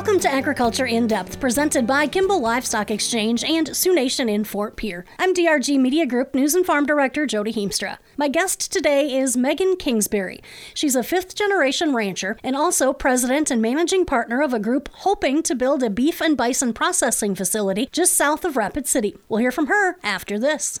Welcome to Agriculture in Depth, presented by Kimball Livestock Exchange and Sioux Nation in Fort Pierre. I'm DRG Media Group News and Farm Director Jody Heemstra. My guest today is Megan Kingsbury. She's a fifth generation rancher and also president and managing partner of a group hoping to build a beef and bison processing facility just south of Rapid City. We'll hear from her after this.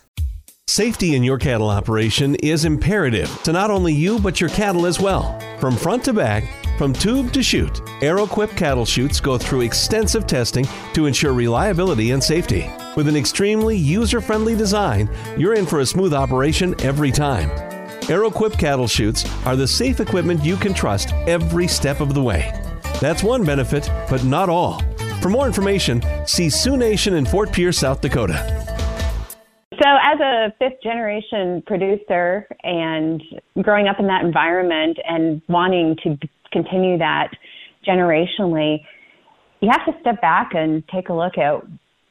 Safety in your cattle operation is imperative to not only you but your cattle as well. From front to back, from tube to chute, Arrowquip cattle chutes go through extensive testing to ensure reliability and safety. With an extremely user friendly design, you're in for a smooth operation every time. Arrowquip cattle chutes are the safe equipment you can trust every step of the way. That's one benefit, but not all. For more information, see Sioux Nation in Fort Pierre, South Dakota. So, as a fifth generation producer and growing up in that environment and wanting to continue that generationally, you have to step back and take a look at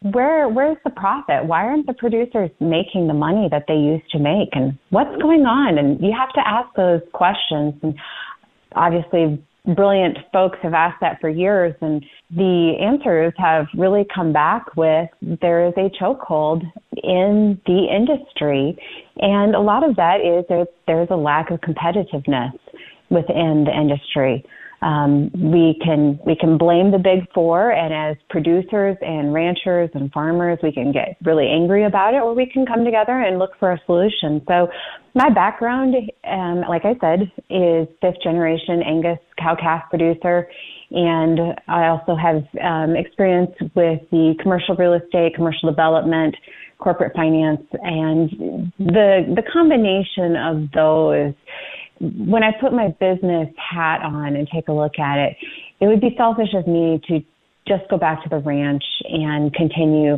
where where's the profit? Why aren't the producers making the money that they used to make? And what's going on? And you have to ask those questions. And obviously brilliant folks have asked that for years. And the answers have really come back with there is a chokehold in the industry. And a lot of that is there, there's a lack of competitiveness within the industry. Um, we can we can blame the big four, and as producers and ranchers and farmers, we can get really angry about it, or we can come together and look for a solution. So, my background, um, like I said, is fifth generation Angus cow calf producer, and I also have um, experience with the commercial real estate, commercial development, corporate finance, and the the combination of those when I put my business hat on and take a look at it, it would be selfish of me to just go back to the ranch and continue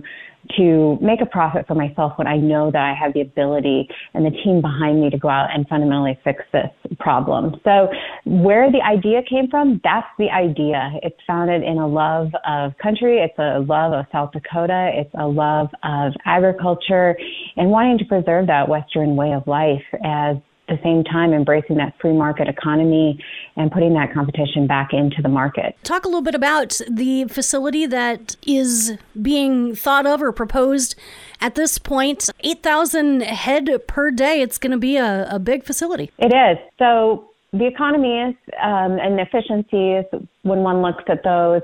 to make a profit for myself when I know that I have the ability and the team behind me to go out and fundamentally fix this problem. So where the idea came from, that's the idea. It's founded in a love of country. It's a love of South Dakota. It's a love of agriculture and wanting to preserve that Western way of life as the same time embracing that free market economy and putting that competition back into the market. Talk a little bit about the facility that is being thought of or proposed at this point. 8,000 head per day. It's going to be a, a big facility. It is. So the economies um, and efficiencies, when one looks at those,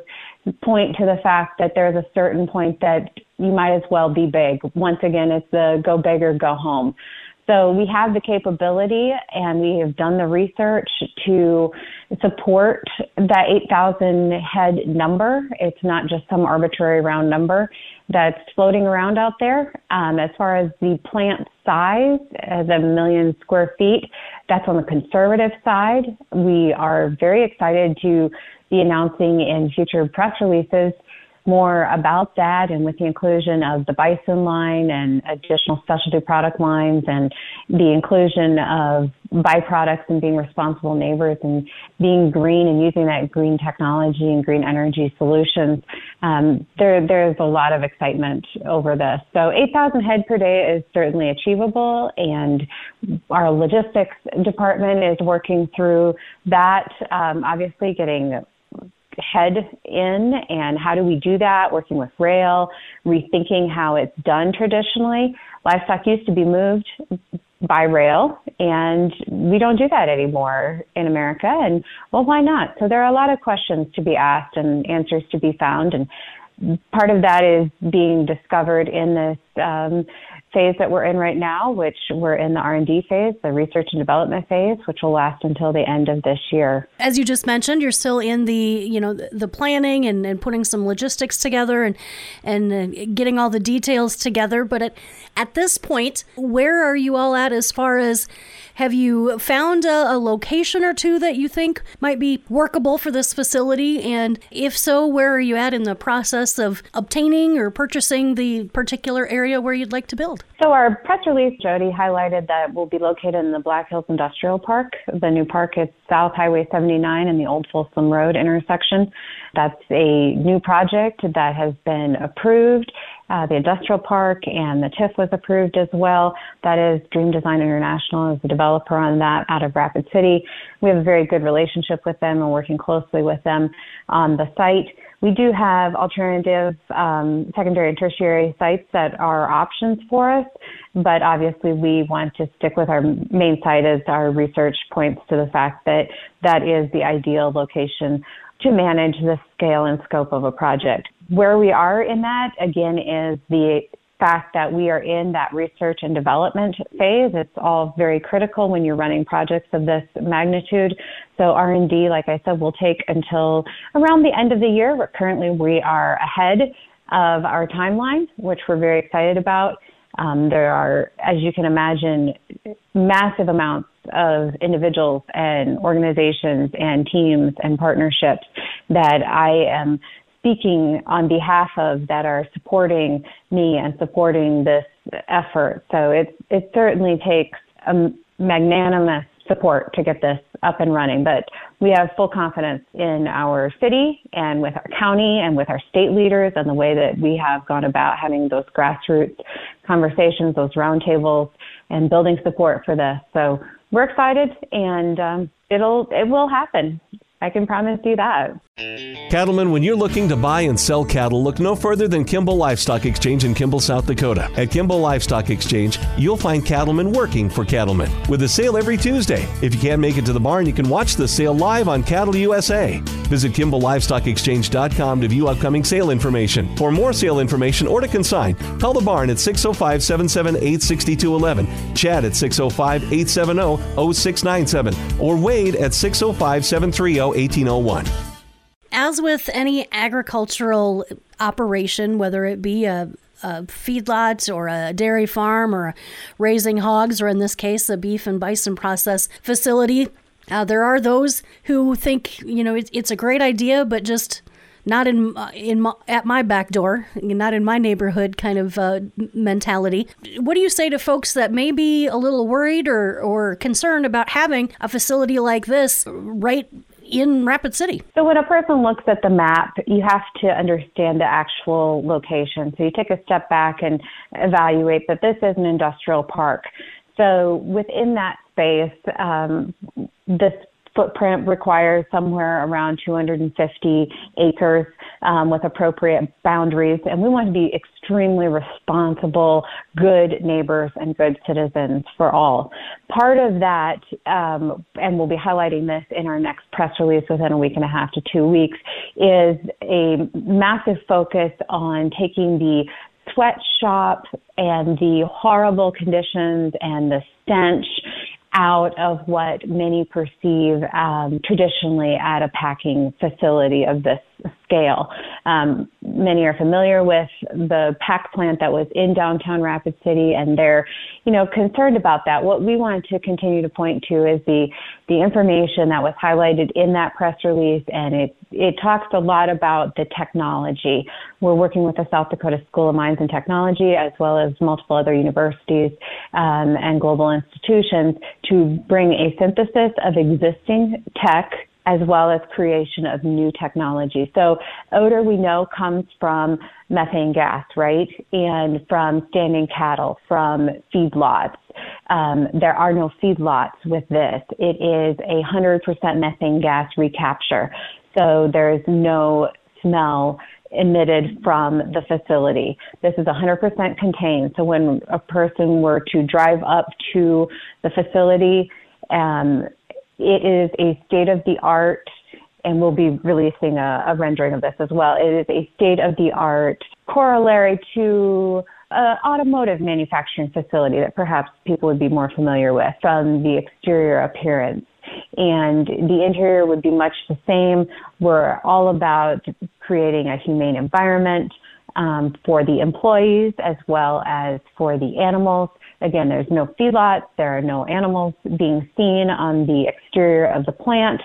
point to the fact that there's a certain point that you might as well be big. Once again, it's the go big or go home. So we have the capability and we have done the research to support that 8,000 head number. It's not just some arbitrary round number that's floating around out there. Um, as far as the plant size, as a million square feet, that's on the conservative side. We are very excited to be announcing in future press releases more about that and with the inclusion of the bison line and additional specialty product lines and the inclusion of byproducts and being responsible neighbors and being green and using that green technology and green energy solutions, um, there, there's a lot of excitement over this. So 8,000 head per day is certainly achievable and our logistics department is working through that, um, obviously getting head in and how do we do that? Working with rail rethinking how it's done traditionally. Livestock used to be moved by rail and we don't do that anymore in america and well why not? So there are a lot of questions to be asked and answers to be found and part of that is being discovered in this um, phase that we're in right now, which we're in the R&D phase, the research and development phase, which will last until the end of this year. As you just mentioned, you're still in the, you know, the planning and, and putting some logistics together and and uh, getting all the details together, but at at this point, where are you all at as far as have you found a, a location or two that you think might be workable for this facility? And if so, where are you at in the process of obtaining or purchasing the particular area where you'd like to build? So, our press release, Jody, highlighted that we'll be located in the Black Hills Industrial Park. The new park is South Highway 79 and the Old Folsom Road intersection. That's a new project that has been approved uh, the industrial park and the TIF was approved as well. That is Dream Design International is the developer on that out of Rapid City. We have a very good relationship with them and working closely with them on the site. we do have alternative um, secondary and tertiary sites that are options for us, but obviously we want to stick with our main site as our research points to the fact that that is the ideal location to manage the scale and scope of a project. Where we are in that, again, is the fact that we are in that research and development phase. It's all very critical when you're running projects of this magnitude. So R&D, like I said, will take until around the end of the year. But currently, we are ahead of our timeline, which we're very excited about. Um, there are, as you can imagine, massive amounts of individuals and organizations and teams and partnerships that I am speaking on behalf of that are supporting me and supporting this effort. So it it certainly takes a magnanimous support to get this up and running. But we have full confidence in our city and with our county and with our state leaders and the way that we have gone about having those grassroots conversations, those roundtables, and building support for this. So we're excited, and um, it'll it will happen. I can promise you that. Cattlemen, when you're looking to buy and sell cattle, look no further than Kimball Livestock Exchange in Kimball, South Dakota. At Kimball Livestock Exchange, you'll find cattlemen working for cattlemen with a sale every Tuesday. If you can't make it to the barn, you can watch the sale live on Cattle USA. Visit KimballLivestockExchange.com to view upcoming sale information. For more sale information or to consign, call the barn at 605 778 6211, Chad at 605 870 0697, or Wade at 605 730 1801 as with any agricultural operation, whether it be a, a feedlot or a dairy farm or raising hogs, or in this case, a beef and bison process facility, uh, there are those who think you know it, it's a great idea, but just not in in my, at my back door, not in my neighborhood kind of uh, mentality. What do you say to folks that may be a little worried or or concerned about having a facility like this right in Rapid City. So when a person looks at the map, you have to understand the actual location. So you take a step back and evaluate that this is an industrial park. So within that space, um, this footprint requires somewhere around 250 acres um, with appropriate boundaries. And we want to be extremely responsible, good neighbors, and good citizens for all. Part of that, um, and we'll be highlighting this in our next press release within a week and a half to two weeks, is a massive focus on taking the sweatshop and the horrible conditions and the stench out of what many perceive um, traditionally at a packing facility of this scale. Um, many are familiar with the PAC plant that was in downtown Rapid City, and they're, you know, concerned about that. What we wanted to continue to point to is the the information that was highlighted in that press release, and it it talks a lot about the technology. We're working with the South Dakota School of Mines and Technology, as well as multiple other universities um, and global institutions, to bring a synthesis of existing tech as well as creation of new technology. So odor we know comes from methane gas, right? And from standing cattle, from feedlots. Um, there are no feedlots with this. It is a 100% methane gas recapture. So there's no smell emitted from the facility. This is 100% contained. So when a person were to drive up to the facility, um, it is a state of the art, and we'll be releasing a, a rendering of this as well. It is a state of the art corollary to an automotive manufacturing facility that perhaps people would be more familiar with from the exterior appearance. And the interior would be much the same. We're all about creating a humane environment um, for the employees as well as for the animals. Again, there's no feedlots, there are no animals being seen on the exterior of the plant.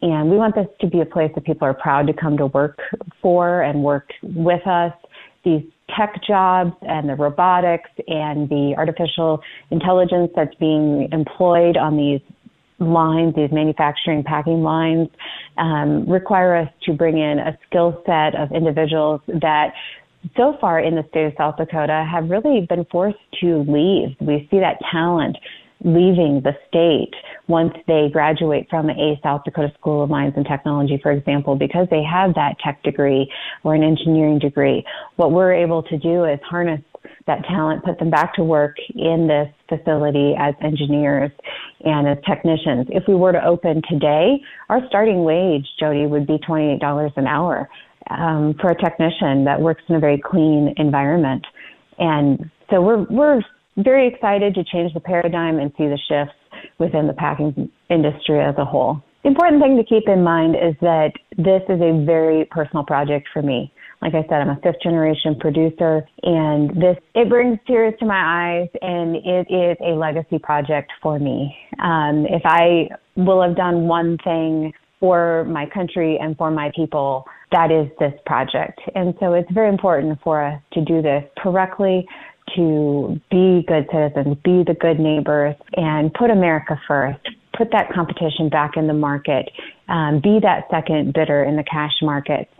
And we want this to be a place that people are proud to come to work for and work with us. These tech jobs and the robotics and the artificial intelligence that's being employed on these lines, these manufacturing packing lines, um, require us to bring in a skill set of individuals that so far in the state of South Dakota have really been forced to leave. We see that talent leaving the state once they graduate from a South Dakota School of Mines and Technology, for example, because they have that tech degree or an engineering degree. What we're able to do is harness that talent, put them back to work in this facility as engineers and as technicians. If we were to open today, our starting wage, Jody, would be $28 an hour um, for a technician that works in a very clean environment. And so we're, we're very excited to change the paradigm and see the shifts within the packing industry as a whole. The important thing to keep in mind is that this is a very personal project for me. Like I said, I'm a fifth generation producer and this, it brings tears to my eyes and it is a legacy project for me. Um, if I will have done one thing for my country and for my people, that is this project. And so it's very important for us to do this correctly, to be good citizens, be the good neighbors, and put America first. Put that competition back in the market, um, be that second bidder in the cash markets,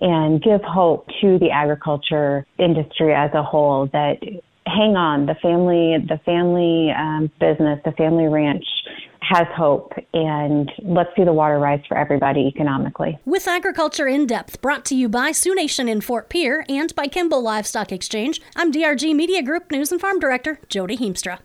and give hope to the agriculture industry as a whole that hang on, the family, the family um, business, the family ranch has hope and let's see the water rise for everybody economically. With Agriculture in Depth, brought to you by Sioux Nation in Fort Pierre and by Kimball Livestock Exchange, I'm DRG Media Group News and Farm Director Jody Heemstra.